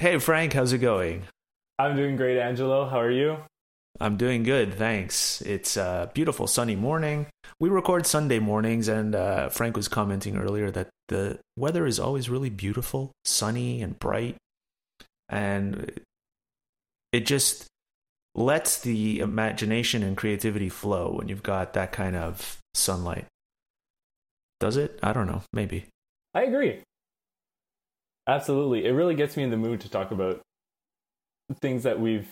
Hey, Frank, how's it going? I'm doing great, Angelo. How are you? I'm doing good, thanks. It's a beautiful sunny morning. We record Sunday mornings, and uh, Frank was commenting earlier that the weather is always really beautiful, sunny and bright, and it just lets the imagination and creativity flow when you've got that kind of sunlight. Does it? I don't know. Maybe. I agree. Absolutely. It really gets me in the mood to talk about things that we've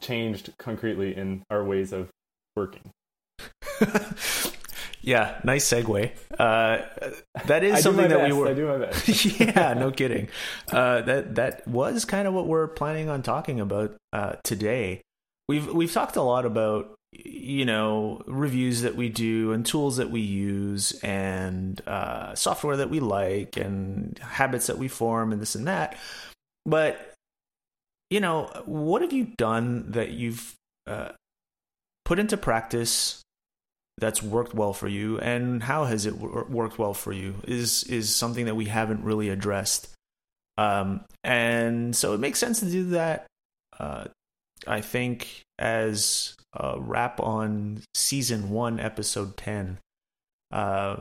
changed concretely in our ways of working. yeah, nice segue. Uh, that is something that best. we were. I do my best. yeah, no kidding. Uh, that that was kind of what we're planning on talking about uh, today. We've we've talked a lot about you know reviews that we do and tools that we use and uh, software that we like and habits that we form and this and that. But you know what have you done that you've uh, put into practice that's worked well for you? And how has it worked well for you is is something that we haven't really addressed. Um, and so it makes sense to do that uh, i think as a wrap on season one, episode 10. Uh,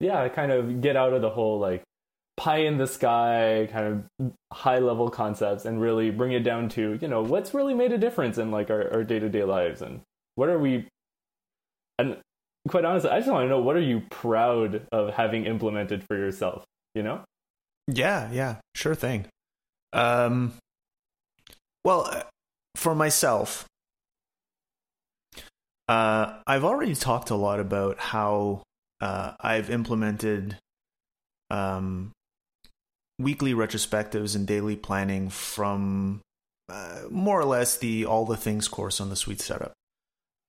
yeah, kind of get out of the whole like pie in the sky kind of high level concepts and really bring it down to, you know, what's really made a difference in like our, our day-to-day lives and what are we and quite honestly, I just want to know what are you proud of having implemented for yourself, you know? Yeah, yeah, sure thing. Um well, uh, for myself, uh, I've already talked a lot about how uh, I've implemented um, weekly retrospectives and daily planning from uh, more or less the All the Things course on the Sweet Setup.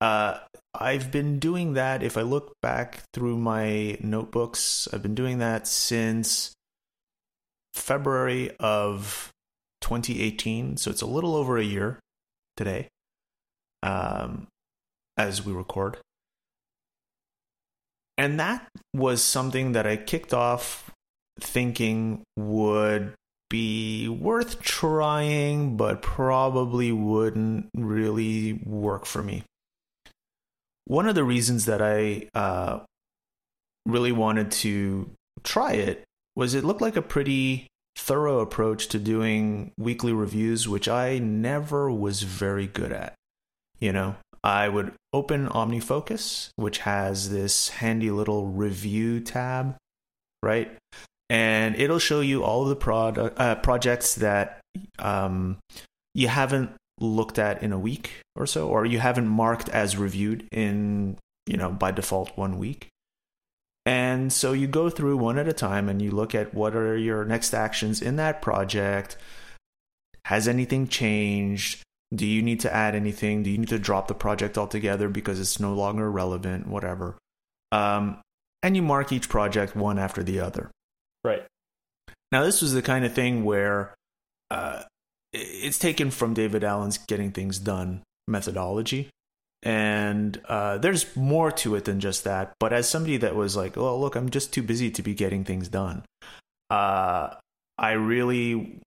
Uh, I've been doing that. If I look back through my notebooks, I've been doing that since February of 2018. So it's a little over a year today. Um, as we record. And that was something that I kicked off thinking would be worth trying, but probably wouldn't really work for me. One of the reasons that I uh, really wanted to try it was it looked like a pretty thorough approach to doing weekly reviews, which I never was very good at. You know, I would open OmniFocus, which has this handy little review tab, right? And it'll show you all of the product, uh, projects that um, you haven't looked at in a week or so, or you haven't marked as reviewed in, you know, by default one week. And so you go through one at a time and you look at what are your next actions in that project. Has anything changed? Do you need to add anything? Do you need to drop the project altogether because it's no longer relevant? Whatever. Um, and you mark each project one after the other. Right. Now, this was the kind of thing where uh, it's taken from David Allen's Getting Things Done methodology. And uh, there's more to it than just that. But as somebody that was like, oh, look, I'm just too busy to be getting things done, uh, I really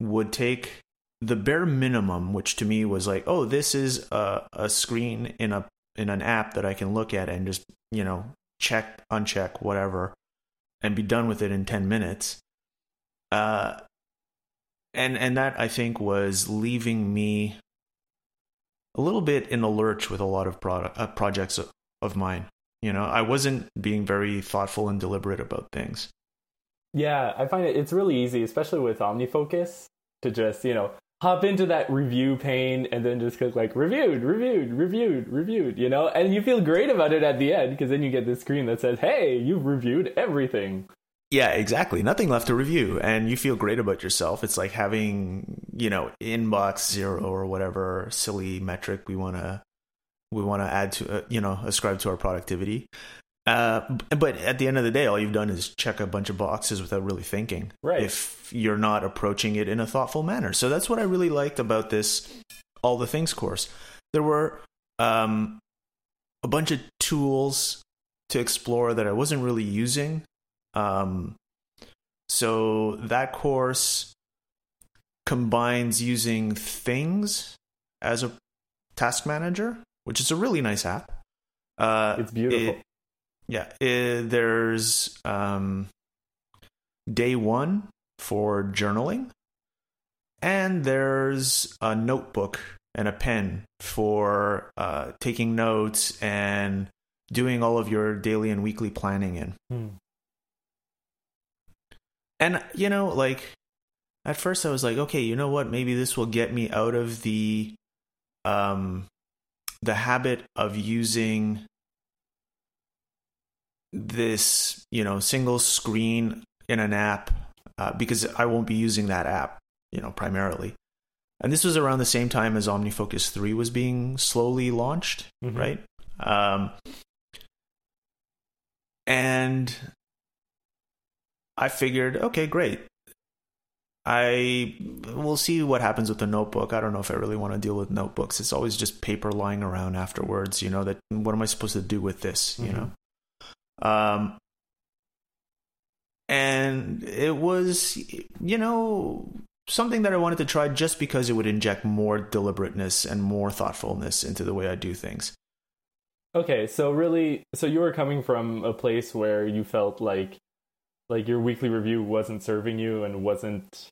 would take the bare minimum, which to me was like, oh, this is a, a screen in a in an app that I can look at and just you know check, uncheck, whatever, and be done with it in ten minutes. Uh, and and that I think was leaving me a little bit in the lurch with a lot of product uh, projects of, of mine. You know, I wasn't being very thoughtful and deliberate about things. Yeah, I find it it's really easy, especially with OmniFocus, to just you know hop into that review pane and then just click like reviewed, reviewed, reviewed, reviewed, you know? And you feel great about it at the end because then you get this screen that says, hey, you've reviewed everything. Yeah, exactly. Nothing left to review. And you feel great about yourself. It's like having, you know, inbox zero or whatever silly metric we want to we want to add to, uh, you know, ascribe to our productivity. Uh, but at the end of the day, all you've done is check a bunch of boxes without really thinking. Right. If you're not approaching it in a thoughtful manner. So that's what I really liked about this All the Things course. There were um, a bunch of tools to explore that I wasn't really using. Um, so that course combines using things as a task manager, which is a really nice app. Uh, it's beautiful. it- yeah, it, there's um, day one for journaling, and there's a notebook and a pen for uh, taking notes and doing all of your daily and weekly planning in. Hmm. And you know, like at first I was like, okay, you know what? Maybe this will get me out of the um the habit of using this, you know, single screen in an app uh, because I won't be using that app, you know, primarily. And this was around the same time as OmniFocus 3 was being slowly launched, Mhm. right? Um, and I figured, okay, great. I will see what happens with the notebook. I don't know if I really want to deal with notebooks. It's always just paper lying around afterwards. You know that. What am I supposed to do with this? You Mhm. know. Um. And it was, you know, something that I wanted to try just because it would inject more deliberateness and more thoughtfulness into the way I do things. Okay, so really, so you were coming from a place where you felt like, like your weekly review wasn't serving you and wasn't,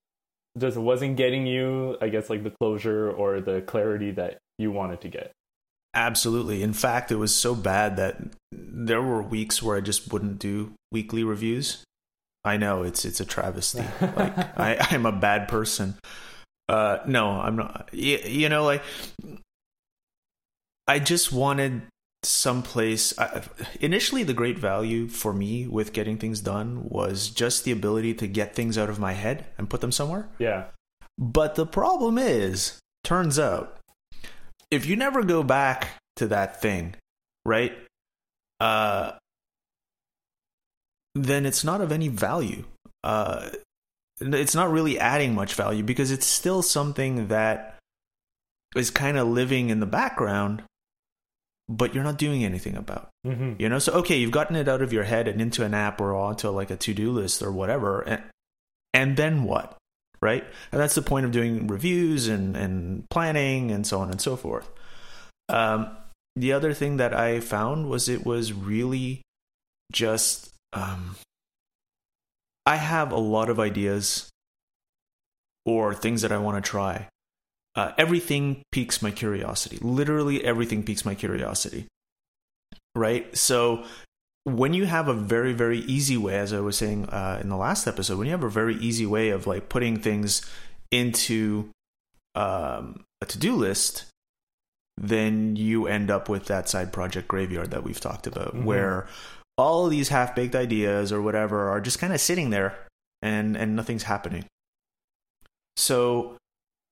just wasn't getting you, I guess, like the closure or the clarity that you wanted to get. Absolutely. In fact, it was so bad that there were weeks where I just wouldn't do weekly reviews. I know it's it's a travesty. Like I, I'm a bad person. Uh, no, I'm not. You, you know, like I just wanted someplace. I, initially, the great value for me with getting things done was just the ability to get things out of my head and put them somewhere. Yeah. But the problem is, turns out, if you never go back to that thing, right? Uh, then it's not of any value. Uh, it's not really adding much value because it's still something that is kind of living in the background, but you're not doing anything about. hmm You know, so okay, you've gotten it out of your head and into an app or onto like a to do list or whatever, and, and then what? Right? And that's the point of doing reviews and, and planning and so on and so forth. Um, the other thing that I found was it was really just um, I have a lot of ideas or things that I want to try. Uh, everything piques my curiosity. Literally, everything piques my curiosity right? So when you have a very very easy way, as I was saying uh, in the last episode, when you have a very easy way of like putting things into um, a to do list, then you end up with that side project graveyard that we've talked about, Mhm. where all of these half baked ideas or whatever are just kind of sitting there and and nothing's happening. So,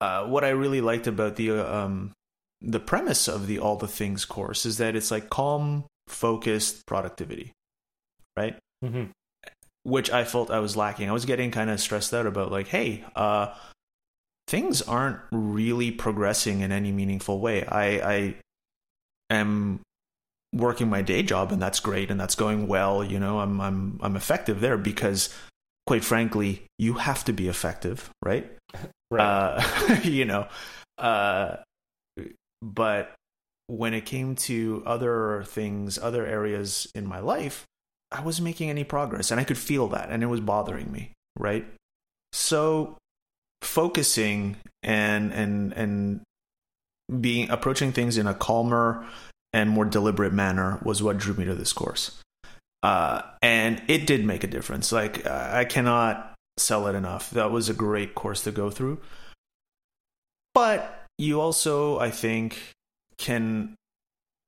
uh, what I really liked about the um, the premise of the all the things course is that it's like calm, focused productivity, right? hmm Which I felt I was lacking. I was getting kind of stressed out about like, hey, uh, things aren't really progressing in any meaningful way. I I am working my day job and that's great and that's going well. You know, I'm I'm I'm effective there because, quite frankly, you have to be effective, right? Right. Uh, you know, uh, but when it came to other things, other areas in my life, I wasn't making any progress, and I could feel that, and it was bothering me. Right. So, focusing and and and being approaching things in a calmer and more deliberate manner was what drew me to this course. Uh, and it did make a difference. Like I cannot sell it enough. That was a great course to go through. But you also, I think, can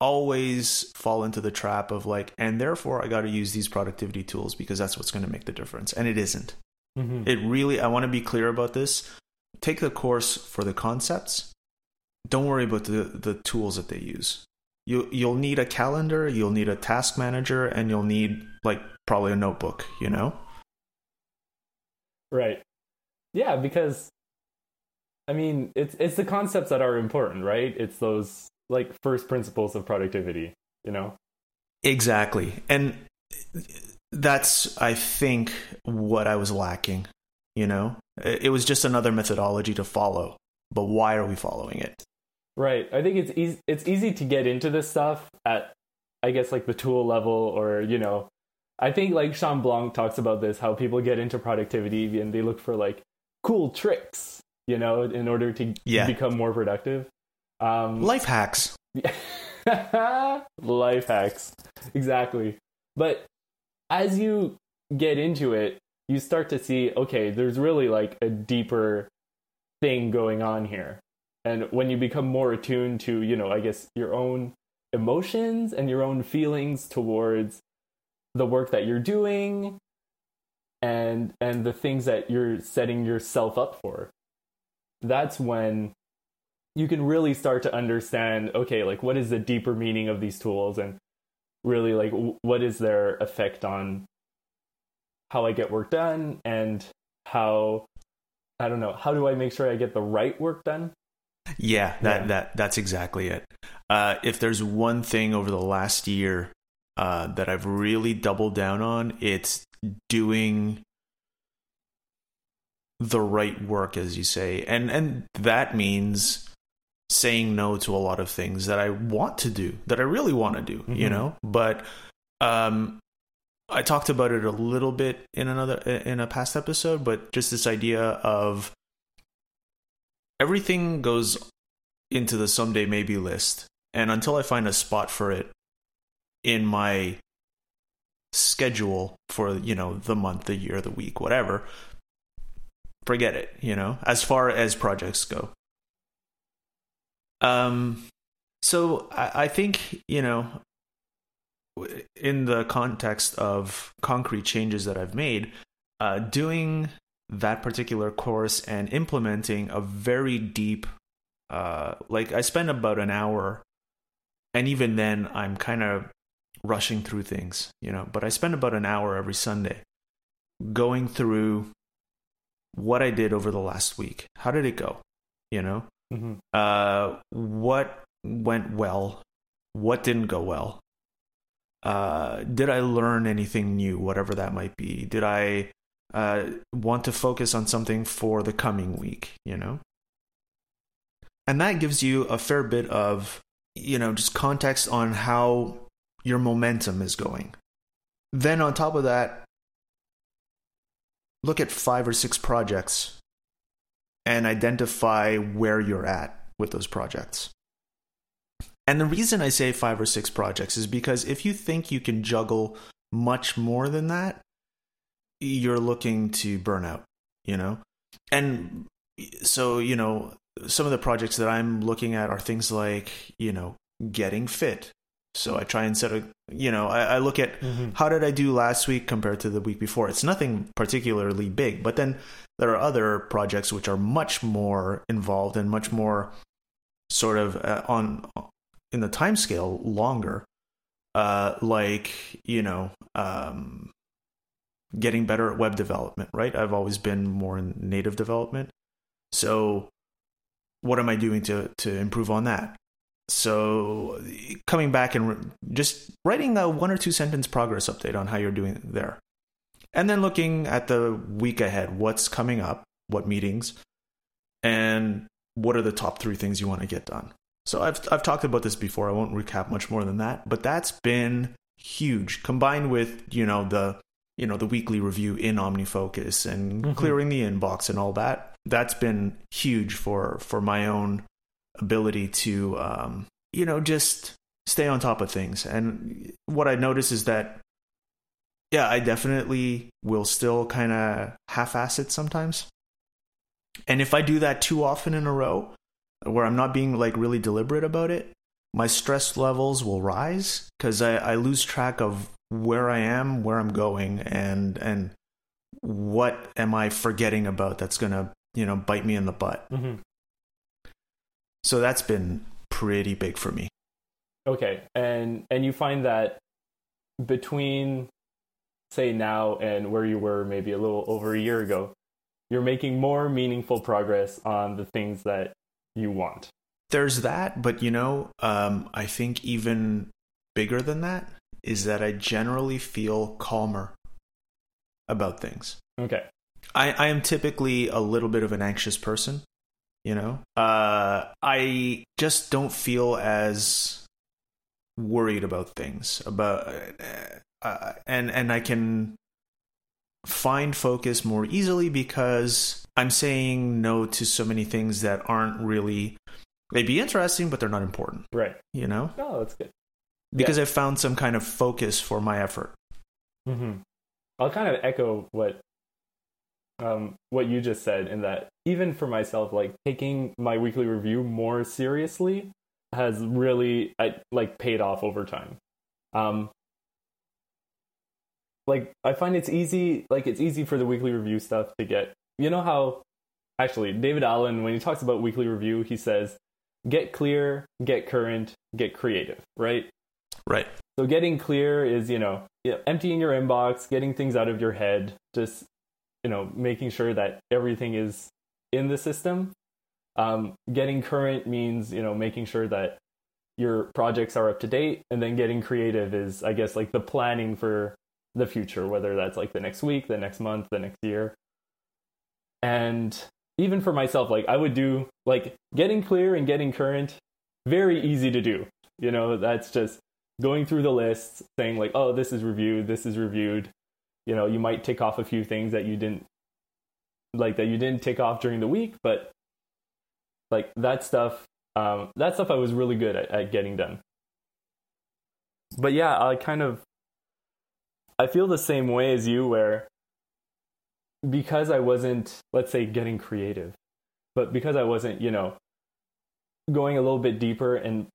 always fall into the trap of like, and therefore I got to use these productivity tools because that's what's going to make the difference. And it isn't. hmm It really, I want to be clear about this. Take the course for the concepts. Don't worry about the, the tools that they use. You, you'll need a calendar, you'll need a task manager, and you'll need like probably a notebook, you know? Right. Yeah, because I mean, it's it's the concepts that are important, right? It's those like first principles of productivity, you know? Exactly. And that's, I think, what I was lacking. You know, it was just another methodology to follow. But why are we following it? Right. I think it's easy. It's easy to get into this stuff at, I guess, like the tool level, or you know, I think like Shawn Blanc talks about this, how people get into productivity and they look for like cool tricks, you know, in order to Yeah. become more productive. Um, Life hacks. life hacks exactly but as you get into it you start to see okay there's really like a deeper thing going on here and when you become more attuned to you know i guess your own emotions and your own feelings towards the work that you're doing and and the things that you're setting yourself up for that's when you can really start to understand okay like what is the deeper meaning of these tools and really like w- what is their effect on how i get work done and how i don't know how do i make sure i get the right work done Yeah, that Yeah. that that's exactly it. Uh, if there's one thing over the last year uh, that I've really doubled down on, it's doing the right work, as you say, and and that means saying no to a lot of things that I want to do, that I really want to do, you Mhm. know. But um, I talked about it a little bit in another in a past episode, but just this idea of everything goes into the someday maybe list and until i find a spot for it in my schedule for you know the month the year the week whatever forget it you know as far as projects go. Um so i, I think you know in the context of concrete changes that i've made uh, doing that particular course and implementing a very deep uh like i spend about an hour and even then i'm kind of rushing through things you know but i spend about an hour every sunday going through what i did over the last week. How did it go? You know? Mm-hmm. uh what went well? What didn't go well? Uh did i learn anything new whatever that might be? Did i uh, want to focus on something for the coming week, you know? And that gives you a fair bit of, you know, just context on how your momentum is going. Then on top of that, look at five or six projects and identify where you're at with those projects. And the reason I say five or six projects is because if you think you can juggle much more than that, you're looking to burn out, you know? And so, you know, some of the projects that I'm looking at are things like, you know, getting fit. So I try and set a, you know, I, I look at Mm-hmm. how did I do last week compared to the week before. It's nothing particularly big, but then there are other projects which are much more involved and much more sort of uh, on in the time scale longer. Uh, like you know, um, getting better at web development, right? I've always been more in native development. So what am I doing to to improve on that? So coming back and re- just writing a one or two sentence progress update on how you're doing there. And then looking at the week ahead, what's coming up, what meetings, and what are the top 3 things you want to get done. So I've I've talked about this before. I won't recap much more than that, but that's been huge combined with, you know, the you know the weekly review in OmniFocus and Mhm. clearing the inbox and all that. That's been huge for for my own ability to um, you know just stay on top of things. And what I notice is that yeah, I definitely will still kind of half-ass it sometimes. And if I do that too often in a row, where I'm not being like really deliberate about it, my stress levels will rise because I, I lose track of where I am, where I'm going, and and what am I forgetting about that's gonna you know bite me in the butt. Mm-hmm. So that's been pretty big for me. Okay, and and you find that between say now and where you were maybe a little over a year ago, you're making more meaningful progress on the things that you want. There's that, but you know, um, I think even bigger than that is that I generally feel calmer about things. Okay. I, I am typically a little bit of an anxious person. You know, uh, I just don't feel as worried about things about, uh, uh, and and I can find focus more easily because I'm saying no to so many things that aren't really they'd be interesting, but they're not important. Right. You know. Oh, that's good. Because yeah. I found some kind of focus for my effort. Mm-hmm. I'll kind of echo what um, what you just said in that even for myself, like taking my weekly review more seriously has really I, like paid off over time. Um, like I find it's easy, like it's easy for the weekly review stuff to get. You know how, actually, David Allen when he talks about weekly review, he says, "Get clear, get current, get creative." Right. Right. So getting clear is you know emptying your inbox, getting things out of your head, just you know making sure that everything is in the system. Um, getting current means you know making sure that your projects are up to date and then getting creative is i guess like the planning for the future whether that's like the next week the next month the next year. And even for myself like i would do like getting clear and getting current very easy to do. You know that's just going through the lists saying like oh this is reviewed this is reviewed you know you might tick off a few things that you didn't like that you didn't tick off during the week but like that stuff um, that stuff i was really good at, at getting done. But yeah i kind of i feel the same way as you where because i wasn't let's say getting creative but because i wasn't you know going a little bit deeper and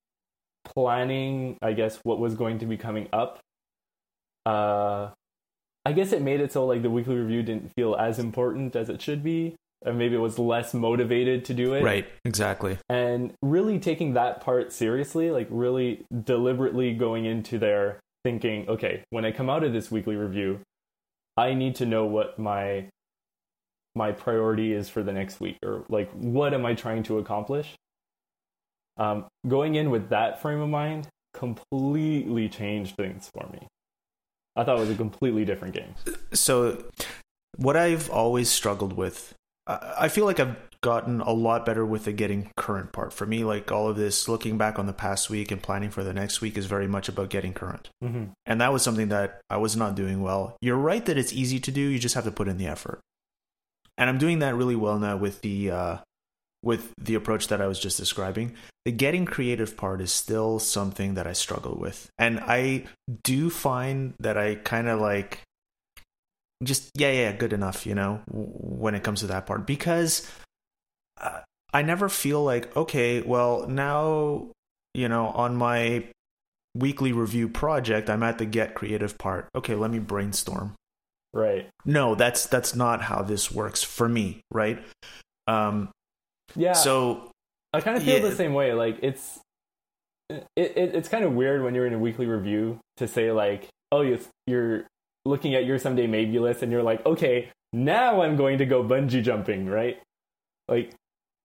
planning i guess what was going to be coming up uh I guess it made it so like the weekly review didn't feel as important as it should be. And maybe it was less motivated to do it. Right, exactly. And really taking that part seriously, like really deliberately going into there thinking, okay, when I come out of this weekly review, I need to know what my my priority is for the next week or like what am I trying to accomplish? Um, going in with that frame of mind completely changed things for me. I thought it was a completely different game. So, what I've always struggled with, I feel like I've gotten a lot better with the getting current part. For me, like all of this, looking back on the past week and planning for the next week is very much about getting current. Mm-hmm. And that was something that I was not doing well. You're right that it's easy to do, you just have to put in the effort. And I'm doing that really well now with the uh, with the approach that I was just describing. The getting creative part is still something that I struggle with. And I do find that I kind of like just, yeah, yeah, good enough, you know, when it comes to that part. Because uh, I never feel like, okay, well, now, you know, on my weekly review project, I'm at the get creative part. Okay, let me brainstorm. Right. No, that's that's not how this works for me, right? Um yeah. So I kind of feel yeah. the same way. Like it's it, it, it's kind of weird when you're in a weekly review to say like, oh, you you're looking at your someday maybe list and you're like, okay, now I'm going to go bungee jumping, right? Like,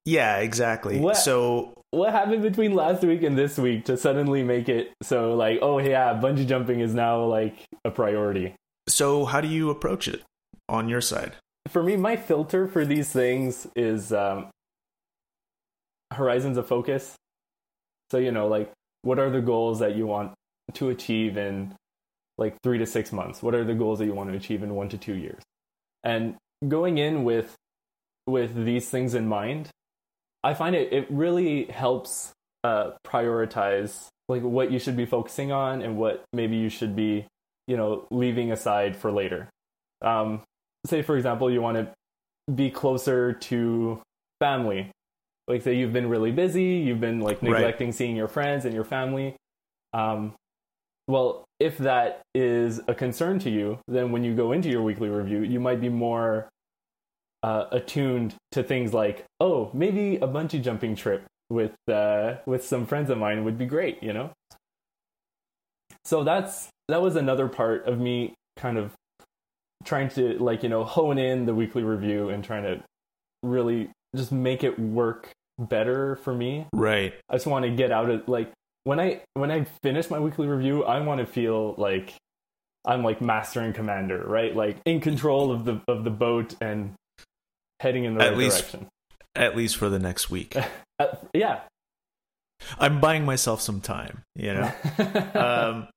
yeah, exactly. What, so what happened between last week and this week to suddenly make it so like, oh yeah, bungee jumping is now like a priority? So how do you approach it on your side? For me, my filter for these things is um, horizons of focus. So, you know, like what are the goals that you want to achieve in like three to six months? What are the goals that you want to achieve in one to two years? And going in with with these things in mind, I find it it really helps uh, prioritize like what you should be focusing on and what maybe you should be, you know, leaving aside for later. Um, say for example, you want to be closer to family like say you've been really busy you've been like neglecting right. seeing your friends and your family um, well if that is a concern to you then when you go into your weekly review you might be more uh, attuned to things like oh maybe a bungee jumping trip with uh, with some friends of mine would be great you know so that's that was another part of me kind of trying to like you know hone in the weekly review and trying to really just make it work better for me. Right. I just want to get out of like when I when I finish my weekly review, I want to feel like I'm like master and commander, right? Like in control of the of the boat and heading in the At right least- direction. At least for the next week. Uh, yeah. I'm buying myself some time, you know. um,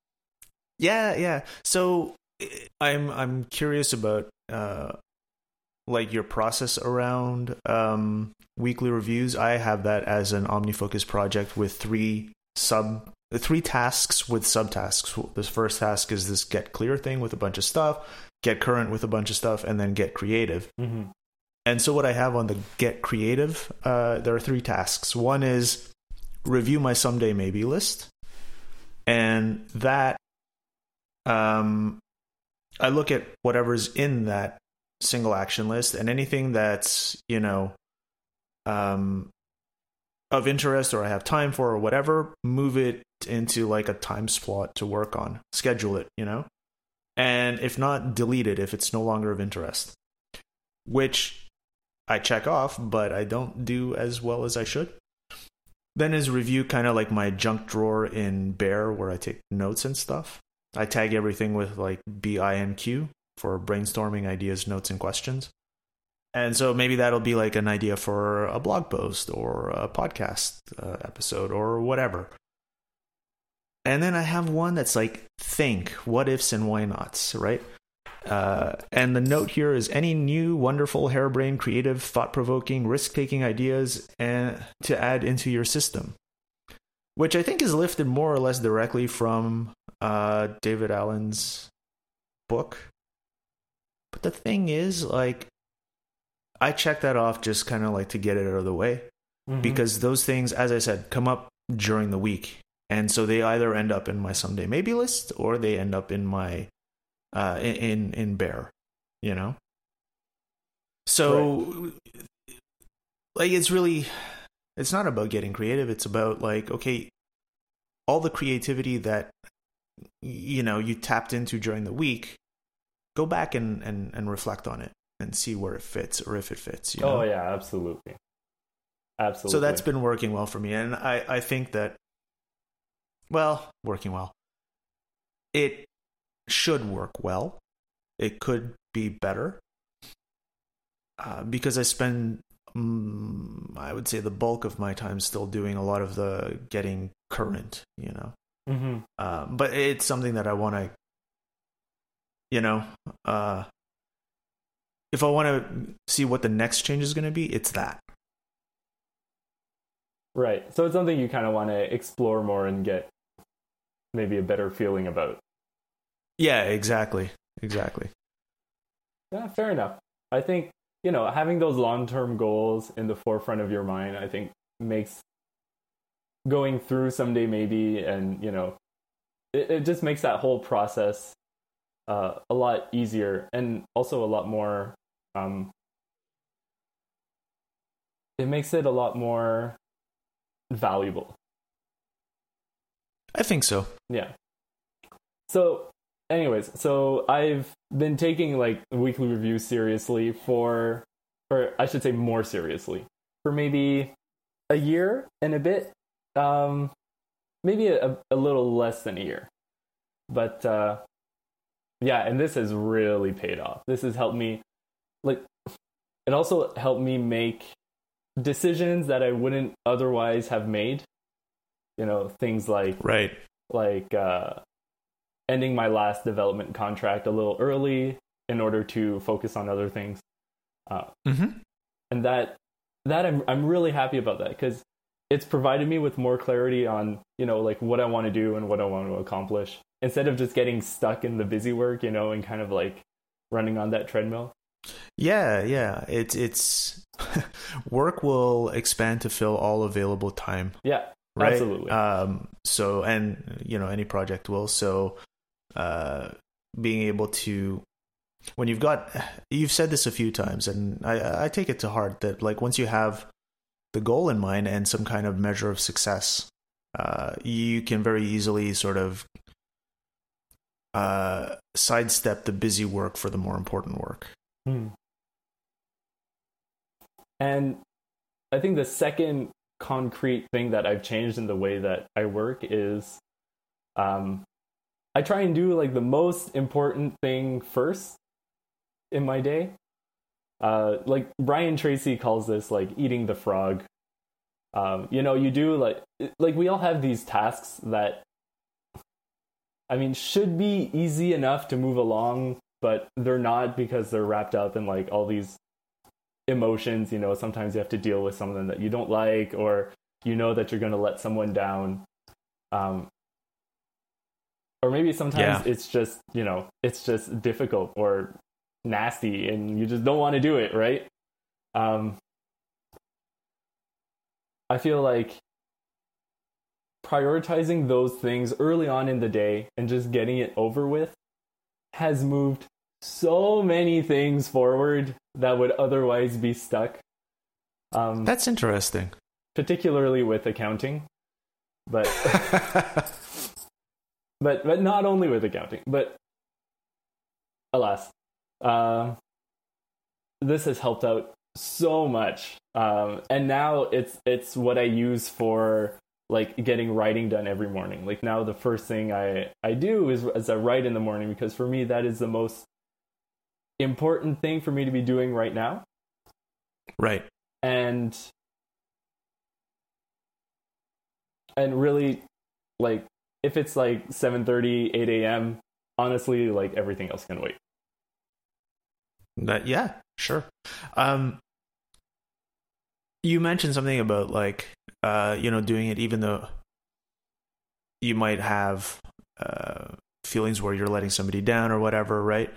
yeah, yeah. So eh, I'm I'm curious about uh, like your process around um, weekly reviews. I have that as an OmniFocus project with three sub three tasks with subtasks. This first task is this get clear thing with a bunch of stuff, get current with a bunch of stuff, and then get creative. Mhm. And so what I have on the get creative, uh, there are three tasks. One is review my someday maybe list, and that um, I look at whatever's in that single action list, and anything that's you know um, of interest or I have time for or whatever, move it into like a time slot to work on, schedule it, you know, and if not, delete it if it's no longer of interest. Which I check off, but I don't do as well as I should. Then is review kind of like my junk drawer in Bear where I take notes and stuff. I tag everything with like BINQ for brainstorming ideas, notes, and questions. And so maybe that'll be like an idea for a blog post or a podcast uh, episode or whatever. And then I have one that's like think, what ifs and why nots, right? Uh, and the note here is any new, wonderful, harebrained, creative, thought provoking, risk taking ideas and to add into your system, which I think is lifted more or less directly from uh, David Allen's book. But the thing is, like, I check that off just kind of like to get it out of the way Mhm. because those things, as I said, come up during the week. And so they either end up in my someday maybe list or they end up in my uh in in, in bear, you know. So like it's really it's not about getting creative, it's about like okay, all the creativity that you know you tapped into during the week, go back and and and reflect on it and see where it fits or if it fits, you know. Oh yeah, absolutely. Absolutely. So that's been working well for me, and I I think that well, working well. It should work well. It could be better uh, because I spend mm, I would say the bulk of my time still doing a lot of the getting current, you know. Mhm. Uh, but it's something that I want to, you know, uh, if I want to see what the next change is going to be, it's that. Right. So it's something you kind of want to explore more and get maybe a better feeling about. Yeah, exactly, exactly. Yeah, fair enough. I think, you know, having those long term goals in the forefront of your mind, I think makes going through someday maybe and, you know, it, it just makes that whole process uh, a lot easier and also a lot more, um, it makes it a lot more valuable. I think so. Yeah. So, anyways, so I've been taking like weekly reviews seriously for, or I should say more seriously, for maybe a year and a bit. Um, maybe a, a little less than a year. But uh, yeah, and this has really paid off. This has helped me, like, it also helped me make decisions that I wouldn't otherwise have made. You know, things like Right. like uh, ending my last development contract a little early in order to focus on other things, uh, Mm-hmm. and that that I'm I'm really happy about that because it's provided me with more clarity on you know like what I want to do and what I want to accomplish instead of just getting stuck in the busy work, you know, and kind of like running on that treadmill. Yeah, yeah. It's it's work will expand to fill all available time, Yeah, right? absolutely. Um. So, and you know, any project will. So, uh, being able to when you've got you've said this a few times, and I I take it to heart that like once you have the goal in mind and some kind of measure of success, uh, you can very easily sort of uh sidestep the busy work for the more important work. Hmm. And I think the second concrete thing that I've changed in the way that I work is um, I try and do like the most important thing first in my day. Uh, like Brian Tracy calls this like eating the frog. Um, you know, you do like like we all have these tasks that I mean should be easy enough to move along, but they're not because they're wrapped up in like all these emotions. You know, sometimes you have to deal with something that you don't like, or you know that you're going to let someone down. Um, or maybe sometimes Yeah. it's just you know it's just difficult or nasty and you just don't want to do it right um i feel like prioritizing those things early on in the day and just getting it over with has moved so many things forward that would otherwise be stuck um That's interesting. particularly with accounting but but but not only with accounting, but alas, uh, this has helped out so much. Um, and now it's it's what I use for like getting writing done every morning. Like now, the first thing I I do is is I write in the morning because for me that is the most important thing for me to be doing right now. right. And and really like if it's like 7:30 8 a.m honestly like everything else can wait That yeah, sure. Um, you mentioned something about like uh, you know, doing it even though you might have uh, feelings where you're letting somebody down or whatever, right?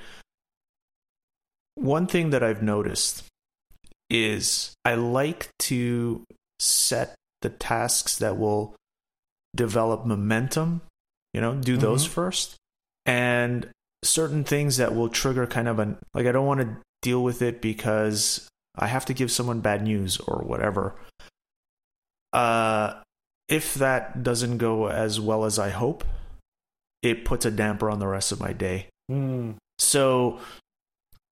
One thing that I've noticed is I like to set the tasks that will develop momentum, you know, do those Mhm. first. And certain things that will trigger kind of an like I don't want to deal with it because I have to give someone bad news or whatever. Uh if that doesn't go as well as I hope, it puts a damper on the rest of my day. Hmm. So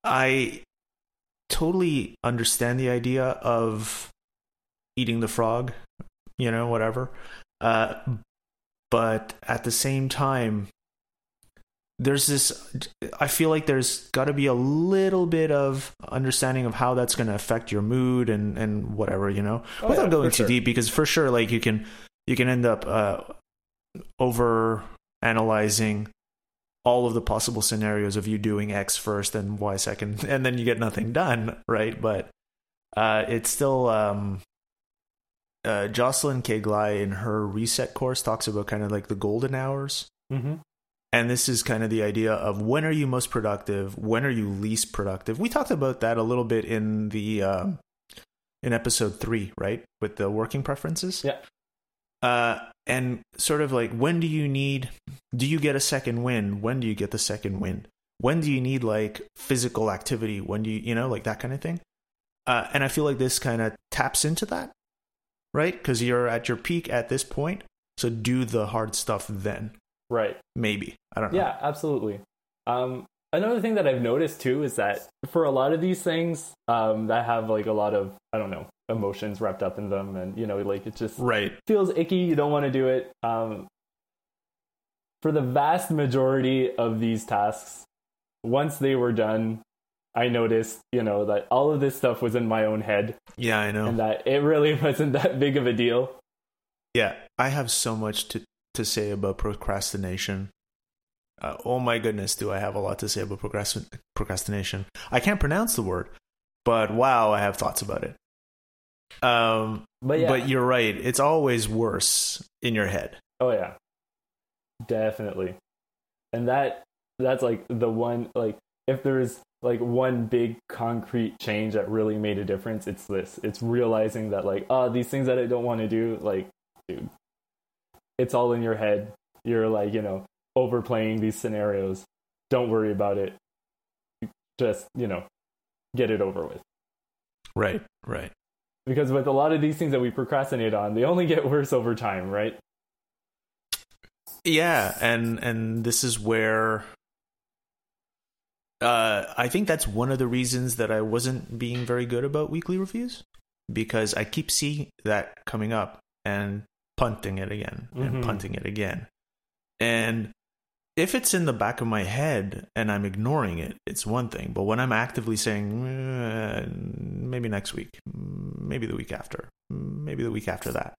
I totally understand the idea of eating the frog, you know, whatever. Uh, but at the same time, there's this, I feel like there's got to be a little bit of understanding of how that's going to affect your mood and, and whatever, you know, Oh, without yeah, going too sure. deep, because for sure, like you can, you can end up, uh, over analyzing all of the possible scenarios of you doing X first and Y second, and then you get nothing done, right? But uh, it's still um, uh, Jocelyn K. Glei in her reset course talks about kind of like the golden hours. Mhm. And this is kind of the idea of when are you most productive? When are you least productive? We talked about that a little bit in the uh, in episode three, right, with the working preferences. Yeah. Uh, and sort of like when do you need? Do you get a second win? When do you get the second win? When do you need like physical activity? When do you you know like that kind of thing? Uh, and I feel like this kind of taps into that, right? Because you're at your peak at this point, so do the hard stuff then. Right Maybe I don't know. yeah absolutely um another thing that i've noticed too is that for a lot of these things um that have like a lot of i don't know emotions wrapped up in them and you know like it just Right. feels icky you don't want to do it um for the vast majority of these tasks once they were done i noticed you know that all of this stuff was in my own head Yeah, I know. and that it really wasn't that big of a deal Yeah, I have so much to to say about procrastination. Uh, oh my goodness, do I have a lot to say about procrastin- procrastination? I can't pronounce the word, but wow, I have thoughts about it. Um, but yeah but you're right; it's always worse in your head. Oh yeah. Definitely. And that that's like the one like if there's like one big concrete change that really made a difference, it's this. It's realizing that like, oh, these things that I don't want to do, like, dude, it's all in your head. You're like, you know, overplaying these scenarios. Don't worry about it. Just, you know, get it over with. Right, right. Because with a lot of these things that we procrastinate on, they only get worse over time, right? Yeah, and and this is where uh, I think that's one of the reasons that I wasn't being very good about weekly reviews because I keep seeing that coming up and punting it again and Mhm. punting it again. And if it's in the back of my head and I'm ignoring it, it's one thing. But when I'm actively saying, eh, maybe next week, maybe the week after, maybe the week after that,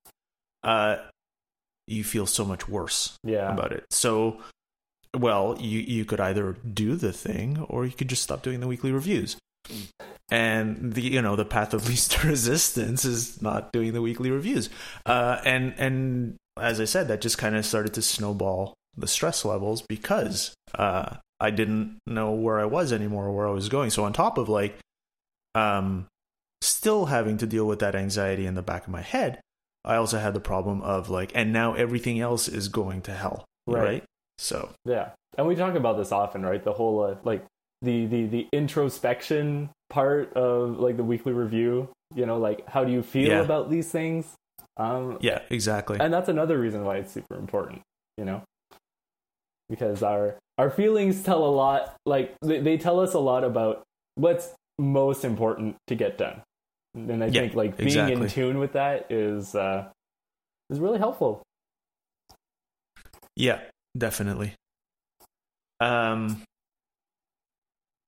uh, you feel so much worse Yeah. about it. So, well, you you could either do the thing or you could just stop doing the weekly reviews. And the you know the path of least resistance is not doing the weekly reviews. Uh, and and as I said, that just kind of started to snowball the stress levels because uh, I didn't know where I was anymore, where I was going. So on top of like, um, still having to deal with that anxiety in the back of my head, I also had the problem of like, and now everything else is going to hell, Right. right? So Yeah, and we talk about this often, right? The whole uh, like the the the introspection part of like the weekly review. You know, like how do you feel Yeah. about these things? Um, yeah, exactly. and that's another reason why it's super important. You know, because our our feelings tell a lot. Like they, they tell us a lot about what's most important to get done. And I Yeah, think like being in tune with that is uh, is really helpful. Yeah, definitely. Um,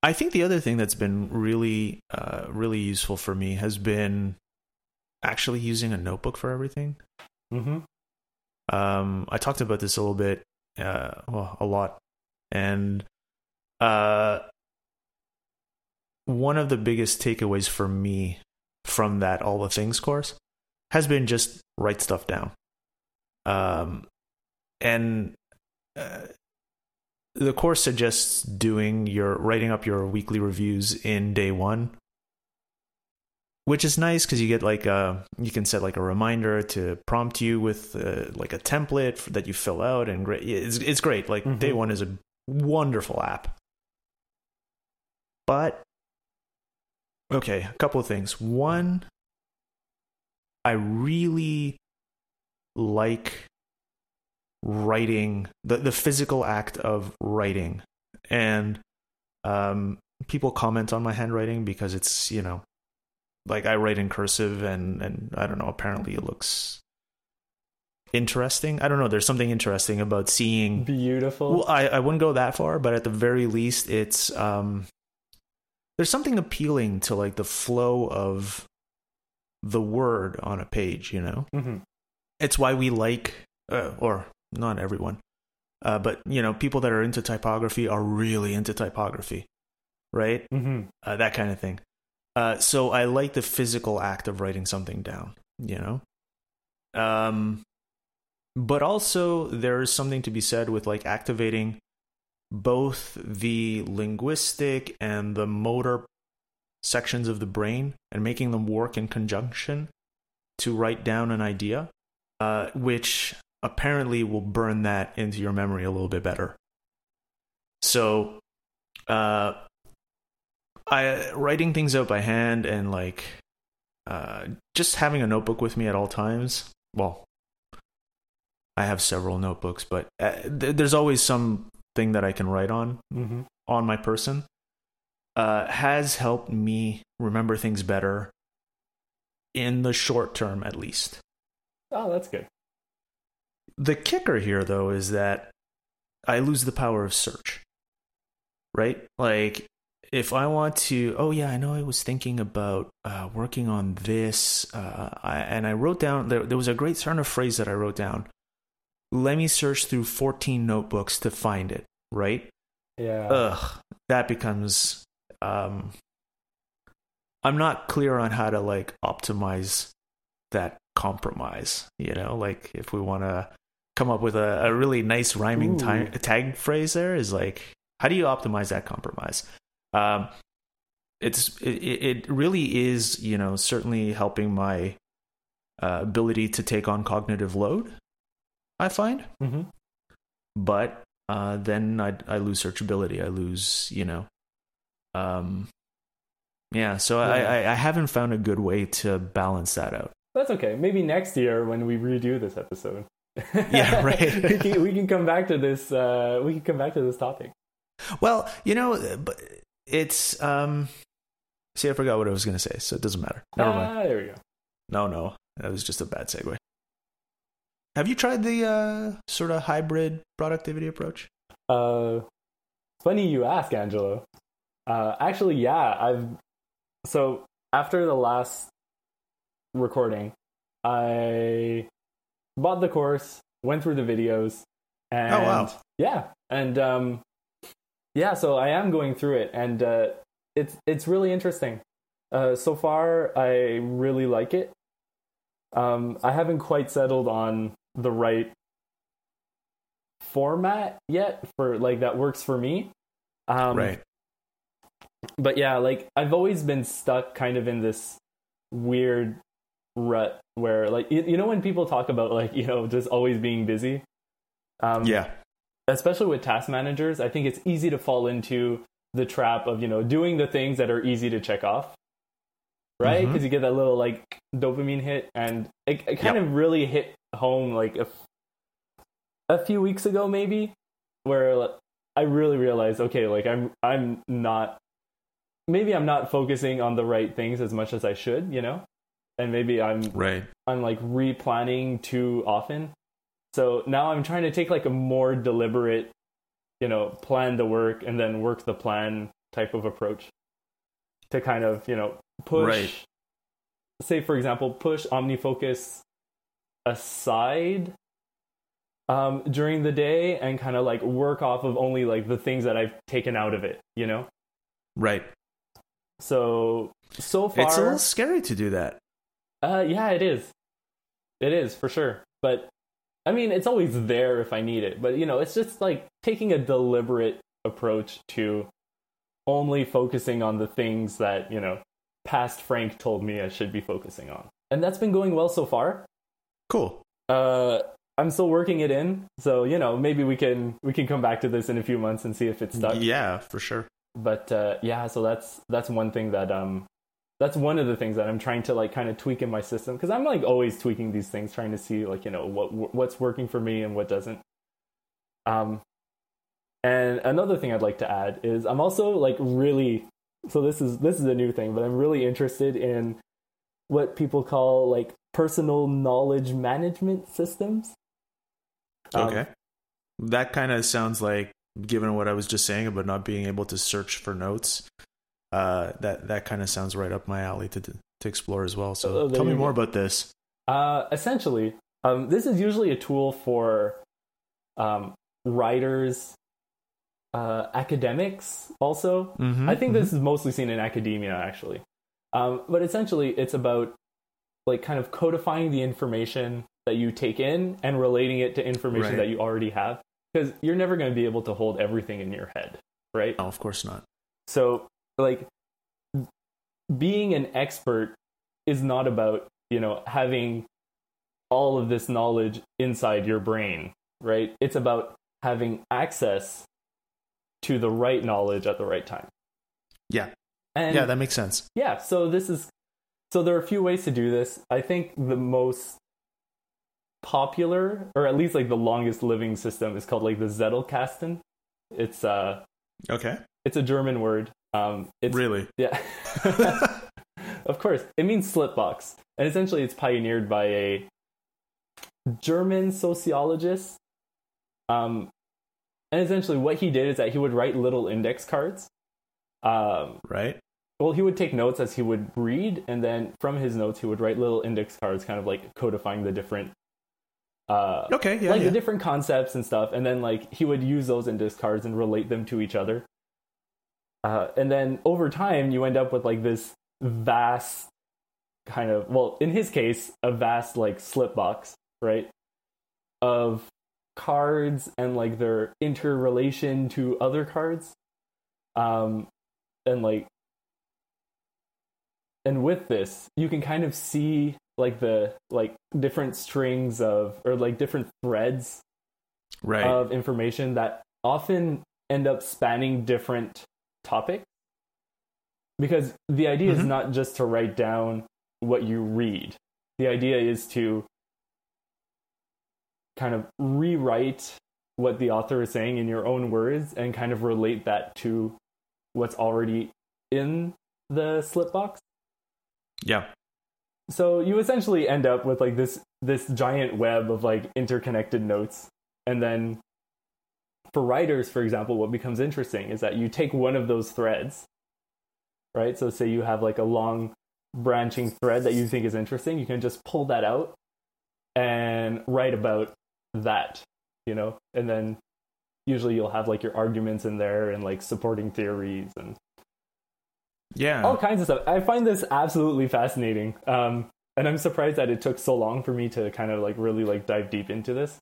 I think the other thing that's been really, uh, really useful for me has been actually using a notebook for everything. Mm-hmm. Um, I talked about this a little bit, uh, well, a lot, and uh, one of the biggest takeaways for me from that all the things course has been just write stuff down. Um, and uh, the course suggests doing your writing up your weekly reviews in day one which is nice because you get like a you can set like a reminder to prompt you with uh, like a template that you fill out and great it's, it's great. Like Mhm. day one is a wonderful app. But okay a couple of things. One i really like writing the, the physical act of writing and um people comment on my handwriting because it's you know like I write in cursive and and I don't know apparently it looks interesting. I don't know there's something interesting about seeing Beautiful. well I I wouldn't go that far but at the very least it's um there's something appealing to like the flow of the word on a page, you know. hmm It's why we like uh, or not everyone. Uh, but you know, people that are into typography are really into typography, right? hmm uh, that kind of thing. Uh, so I like the physical act of writing something down, you know. Um, but also there's something to be said with like activating both the linguistic and the motor sections of the brain and making them work in conjunction to write down an idea, uh, which apparently will burn that into your memory a little bit better. So, uh, I writing things out by hand and like uh, just having a notebook with me at all times. Well, I have several notebooks, but uh, th- there's always something that I can write on hmm on my person. Uh, has helped me remember things better in the short term, at least. Oh, that's good. The kicker here, though, is that I lose the power of search. Right? Like, if I want to, oh, yeah, I know I was thinking about uh, working on this, uh, I, and I wrote down, there, there was a great turn of phrase that I wrote down. Let me search through 14 notebooks to find it, right? Yeah. Ugh, that becomes. Um, I'm not clear on how to like optimize that compromise. You know, like if we want to come up with a, a really nice rhyming Ooh. ti- tag phrase, there is like, how do you optimize that compromise? Um, it's it, it really is you know certainly helping my uh, ability to take on cognitive load. I find hmm but uh, then I, I lose searchability. I lose, you know, um, yeah. So I, Yeah. I, I haven't found a good way to balance that out. That's okay. Maybe next year when we redo this episode. Yeah, right. we, can, we can come back to this. Uh, we can come back to this topic. Well, you know, but it's um. See, I forgot what I was going to say, so it doesn't matter. Never mind. Ah, there we go. No, no, that was just a bad segue. Have you tried the uh, sort of hybrid productivity approach? Uh, funny you ask, Angelo. Uh, actually, yeah, I've so after the last recording, I bought the course, went through the videos, and Oh, wow. yeah, and um, yeah, so I am going through it, and uh, it's it's really interesting. Uh, so far, I really like it. Um, I haven't quite settled on the right format yet for like that works for me. Um, right. but yeah, like I've always been stuck kind of in this weird rut where like you, you know when people talk about like you know just always being busy? Um Yeah. especially with task managers i think it's easy to fall into the trap of you know doing the things that are easy to check off. Right? Because you get that little like dopamine hit and it, it kind Yep. of really hit home like a, few weeks ago maybe where like, i really realized okay like i'm i'm not maybe i'm not focusing on the right things as much as i should you know and maybe i'm Right. I'm like replanning too often. So now I'm trying to take like a more deliberate, you know, plan the work and then work the plan type of approach to kind of, you know, push Right. say for example, push OmniFocus aside um during the day and kind of like work off of only like the things that I've taken out of it, you know? Right. So so far It's a little scary to do that. Uh, yeah, it is. It is for sure. But I mean, it's always there if I need it. But you know, it's just like taking a deliberate approach to only focusing on the things that you know past Frank told me I should be focusing on, and that's been going well so far. Cool. Uh, I'm still working it in, so you know, maybe we can we can come back to this in a few months and see if it's stuck Yeah, for sure. but uh, yeah so that's that's one thing that um that's one of the things that i'm trying to like kind of tweak in my system because i'm like always tweaking these things trying to see like you know what what's working for me and what doesn't um and another thing i'd like to add is i'm also like really so this is this is a new thing but i'm really interested in what people call like personal knowledge management systems Um, Okay. that kind of sounds like, given what I was just saying about not being able to search for notes, uh, that that kind of sounds right up my alley to to explore as well. So Oh, tell me more go. about this. Uh, essentially, um, this is usually a tool for um, writers, uh, academics. Also, Mhm, I think mhm. this is mostly seen in academia, actually. Um, but essentially, it's about like kind of codifying the information that you take in and relating it to information Right. that you already have, because you're never going to be able to hold everything in your head, right? No, of course not. So, like, being an expert is not about, you know, having all of this knowledge inside your brain, right? It's about having access to the right knowledge at the right time. Yeah. And yeah, that makes sense. yeah, so this is so there are a few ways to do this. I think the most popular or at least like the longest living system is called like the Zettelkasten. It's uh Okay. it's a German word. Um it's really? yeah. of course. It means slip box. And essentially it's pioneered by a German sociologist. Um and essentially what he did is that he would write little index cards. Um Right. well, he would take notes as he would read, and then from his notes, he would write little index cards, kind of like codifying the different, uh, Okay. Yeah. like yeah. the different concepts and stuff. And then like he would use those index cards and relate them to each other. Uh, and then over time, you end up with like this vast kind of, well, in his case, a vast like slip box, right, of cards and like their interrelation to other cards. Um, and like and with this you can kind of see like the like different strings of or like different threads right. of information that often end up spanning different topics because the idea is Mhm. not just to write down what you read the idea is to kind of rewrite what the author is saying in your own words and kind of relate that to what's already in the slip box yeah. so you essentially end up with like this this giant web of like interconnected notes and then for writers, for example, what becomes interesting is that you take one of those threads, right? So say you have like a long branching thread that you think is interesting, you can just pull that out and write about that, you know, and then usually you'll have like your arguments in there and like supporting theories and yeah all kinds of stuff. I find this absolutely fascinating. Um, and I'm surprised that it took so long for me to kind of like really like dive deep into this.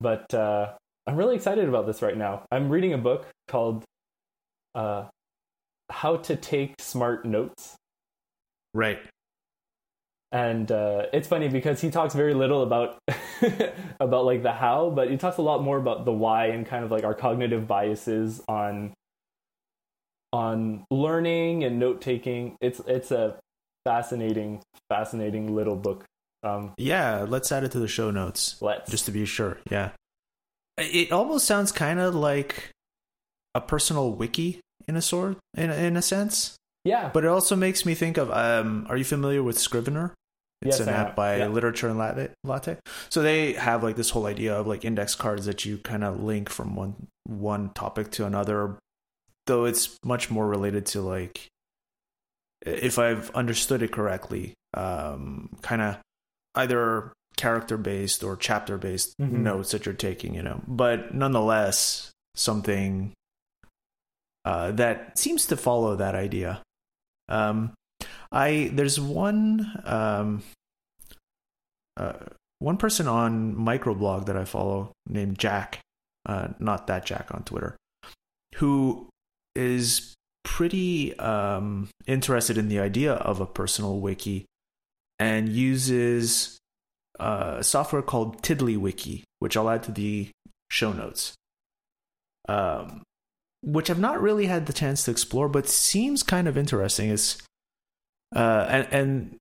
But uh, I'm really excited about this right now. I'm reading a book called uh, "How to Take Smart Notes." right and uh, it's funny because he talks very little about about like the how, but he talks a lot more about the why and kind of like our cognitive biases on on learning and note taking. It's it's a fascinating, fascinating little book. Um, yeah let's add it to the show notes let's just to be sure yeah it almost sounds kind of like a personal wiki in a sort in, in a sense yeah, But it also makes me think of um, are you familiar with Scrivener? It's Yes, an app by Yeah. Literature and Latte, Latte. So they have like this whole idea of like index cards that you kind of link from one one topic to another, though it's much more related to like if I've understood it correctly, um, kind of either character based or chapter based Mhm. notes that you're taking, you know. But nonetheless, something uh, that seems to follow that idea. Um, I there's one um, uh, one person on Micro.blog that I follow named Jack, uh, not that Jack on Twitter, who is pretty um, interested in the idea of a personal wiki and uses uh, software called TiddlyWiki, which I'll add to the show notes. Um, which I've not really had the chance to explore, but seems kind of interesting. Is uh, and and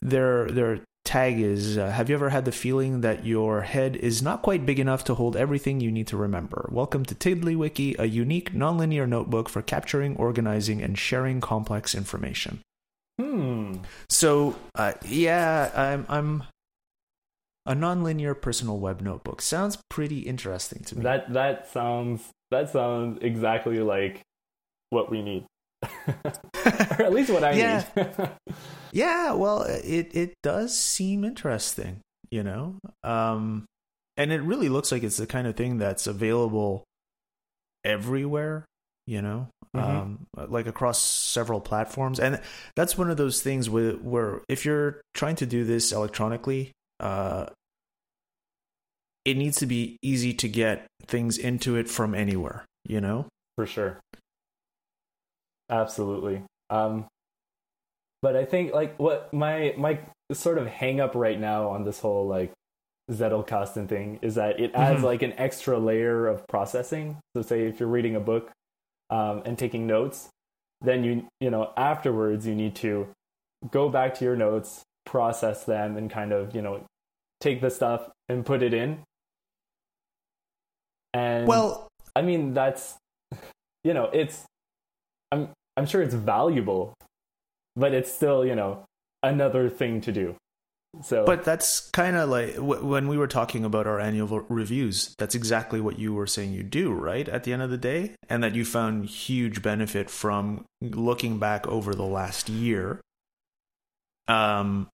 their their tag is: uh, Have you ever had the feeling that your head is not quite big enough to hold everything you need to remember? Welcome to TiddlyWiki, a unique nonlinear notebook for capturing, organizing, and sharing complex information. hmm. So, uh, yeah, I'm I'm a nonlinear personal web notebook. Sounds pretty interesting to me. That that sounds that sounds exactly like what we need, or at least what I Yeah. need. yeah, well, it it does seem interesting, you know. Um and it really looks like it's the kind of thing that's available everywhere, you know. Mhm. Um like across several platforms. And that's one of those things where where if you're trying to do this electronically, uh it needs to be easy to get things into it from anywhere, you know? for sure absolutely um but i think like what my my sort of hang up right now on this whole like zettelkasten thing is that it adds Mhm. like an extra layer of processing so say if you're reading a book um, and taking notes then you you know afterwards you need to go back to your notes process them and kind of you know take the stuff and put it in and Well, I mean, that's you know, it's I'm I'm sure it's valuable, but it's still you know another thing to do. So, But that's kind of like w- when we were talking about our annual reviews. That's exactly what you were saying you do, right? At the end of the day, and that you found huge benefit from looking back over the last year, um,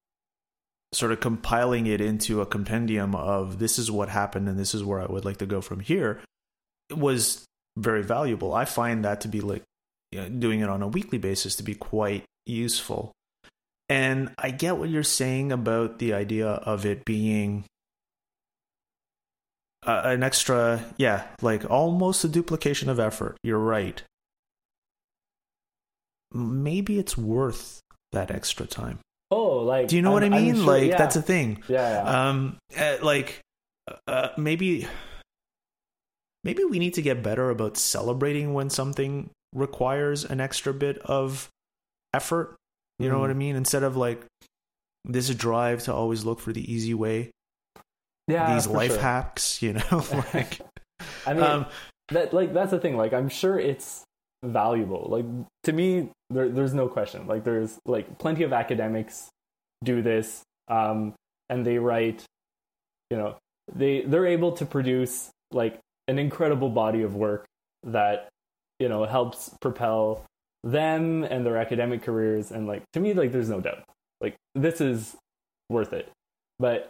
sort of compiling it into a compendium of this is what happened and this is where I would like to go from here. Was very valuable. I find that to be like you know, doing it on a weekly basis to be quite useful. And I get what you're saying about the idea of it being uh, an extra, yeah, like almost a duplication of effort. You're right. Maybe it's worth that extra time. Oh, like Do you know what I I'm- I'm mean? sure- like yeah. that's a thing. yeah, yeah. Um, uh, like uh, maybe maybe we need to get better about celebrating when something requires an extra bit of effort. You know Mhm. what I mean? Instead of like this drive to always look for the easy way, yeah, these life sure. hacks. You know, like I mean, um, that like that's the thing. Like, I'm sure it's valuable. Like to me, there, there's no question. Like, there's like plenty of academics do this, um, and they write. You know, they they're able to produce like an incredible body of work that you know helps propel them and their academic careers and like to me like there's no doubt like this is worth it but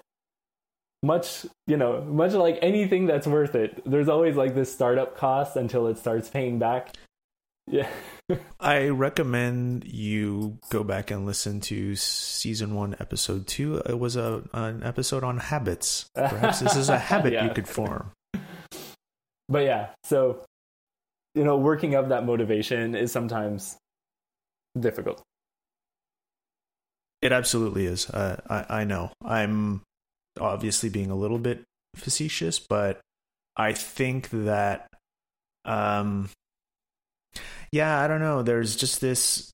much you know much like anything that's worth it there's always like this startup cost until it starts paying back yeah I recommend you go back and listen to season one, episode two. It was a an episode on habits. Perhaps this is a habit Yeah. you could form. but yeah so you know working up that motivation is sometimes difficult It absolutely is. Uh, I I know. I'm obviously being a little bit facetious, but I think that, um, yeah, I don't know. There's just this.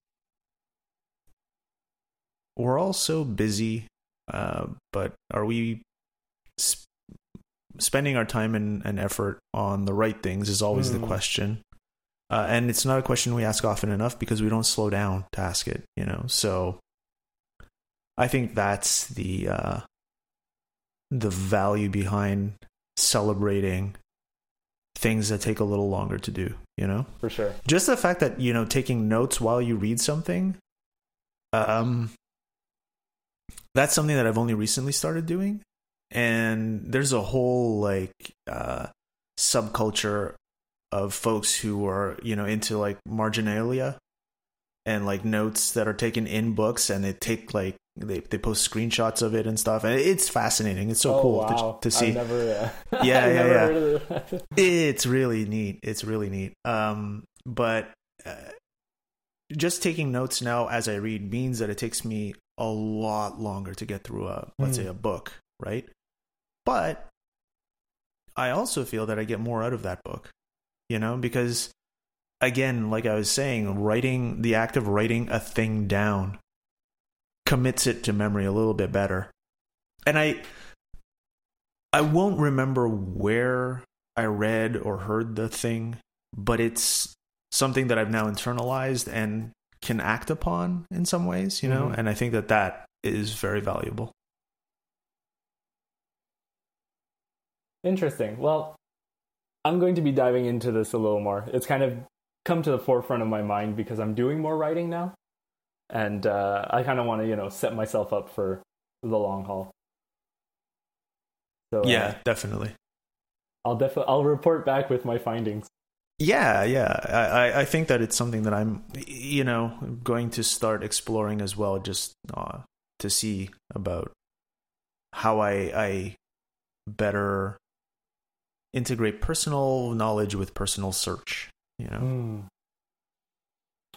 We're all so busy, uh, but are we sp- spending our time and, and effort on the right things? Is always the Hmm. question. Uh, and it's not a question we ask often enough because we don't slow down to ask it, you know. So, I think that's the uh, the value behind celebrating things that take a little longer to do. You know, for sure. Just the fact that you know taking notes while you read something, um, that's something that I've only recently started doing, and there's a whole like uh, subculture of folks who are you know into like marginalia and like notes that are taken in books and they take like they, they post screenshots of it and stuff and it's fascinating it's so oh, cool wow. to, to see I've never, uh, Yeah, I've yeah, yeah. that. it's really neat it's really neat um but uh, just taking notes now as i read means that it takes me a lot longer to get through a let's Hmm. say a book right but i also feel that i get more out of that book you know because again like i was saying writing the act of writing a thing down commits it to memory a little bit better and i i won't remember where i read or heard the thing but it's something that i've now internalized and can act upon in some ways you know Mhm. and i think that that is very valuable Interesting. Well, I'm going to be diving into this a little more. It's kind of come to the forefront of my mind because I'm doing more writing now, and uh, I kind of want to, you know, set myself up for the long haul. So uh, yeah definitely I'll definitely I'll report back with my findings. Yeah, yeah. I, I- think that it's something that I'm, you know, going to start exploring as well, just uh, to see about how I I better integrate personal knowledge with personal search. You know. Hmm.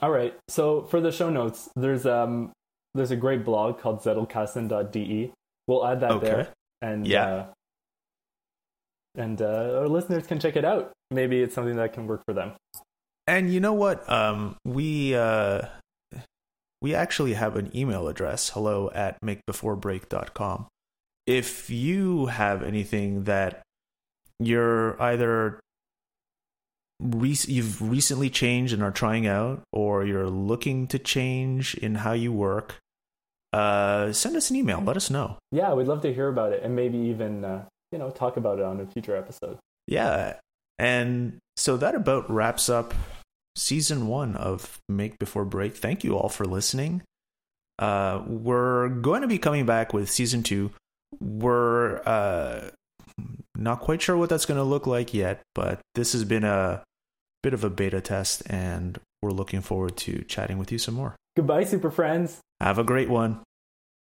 All right. So for the show notes, there's um there's a great blog called zettelkasten.de. We'll add that Okay. there, and Yeah. uh, and uh, our listeners can check it out. Maybe it's something that can work for them. And you know what? Um, we uh, we actually have an email address, hello at makebeforebreak.com. If you have anything that you're either rec- you've recently changed and are trying out, or you're looking to change in how you work, uh, send us an email. Let us know. Yeah, we'd love to hear about it, and maybe even uh, you know talk about it on a future episode. Yeah. And so that about wraps up season one of Make Before Break. Thank you all for listening. Uh, we're going to be coming back with season two. We're uh, not quite sure what that's going to look like yet, but this has been a bit of a beta test, and we're looking forward to chatting with you some more. Goodbye, super friends. Have a great one.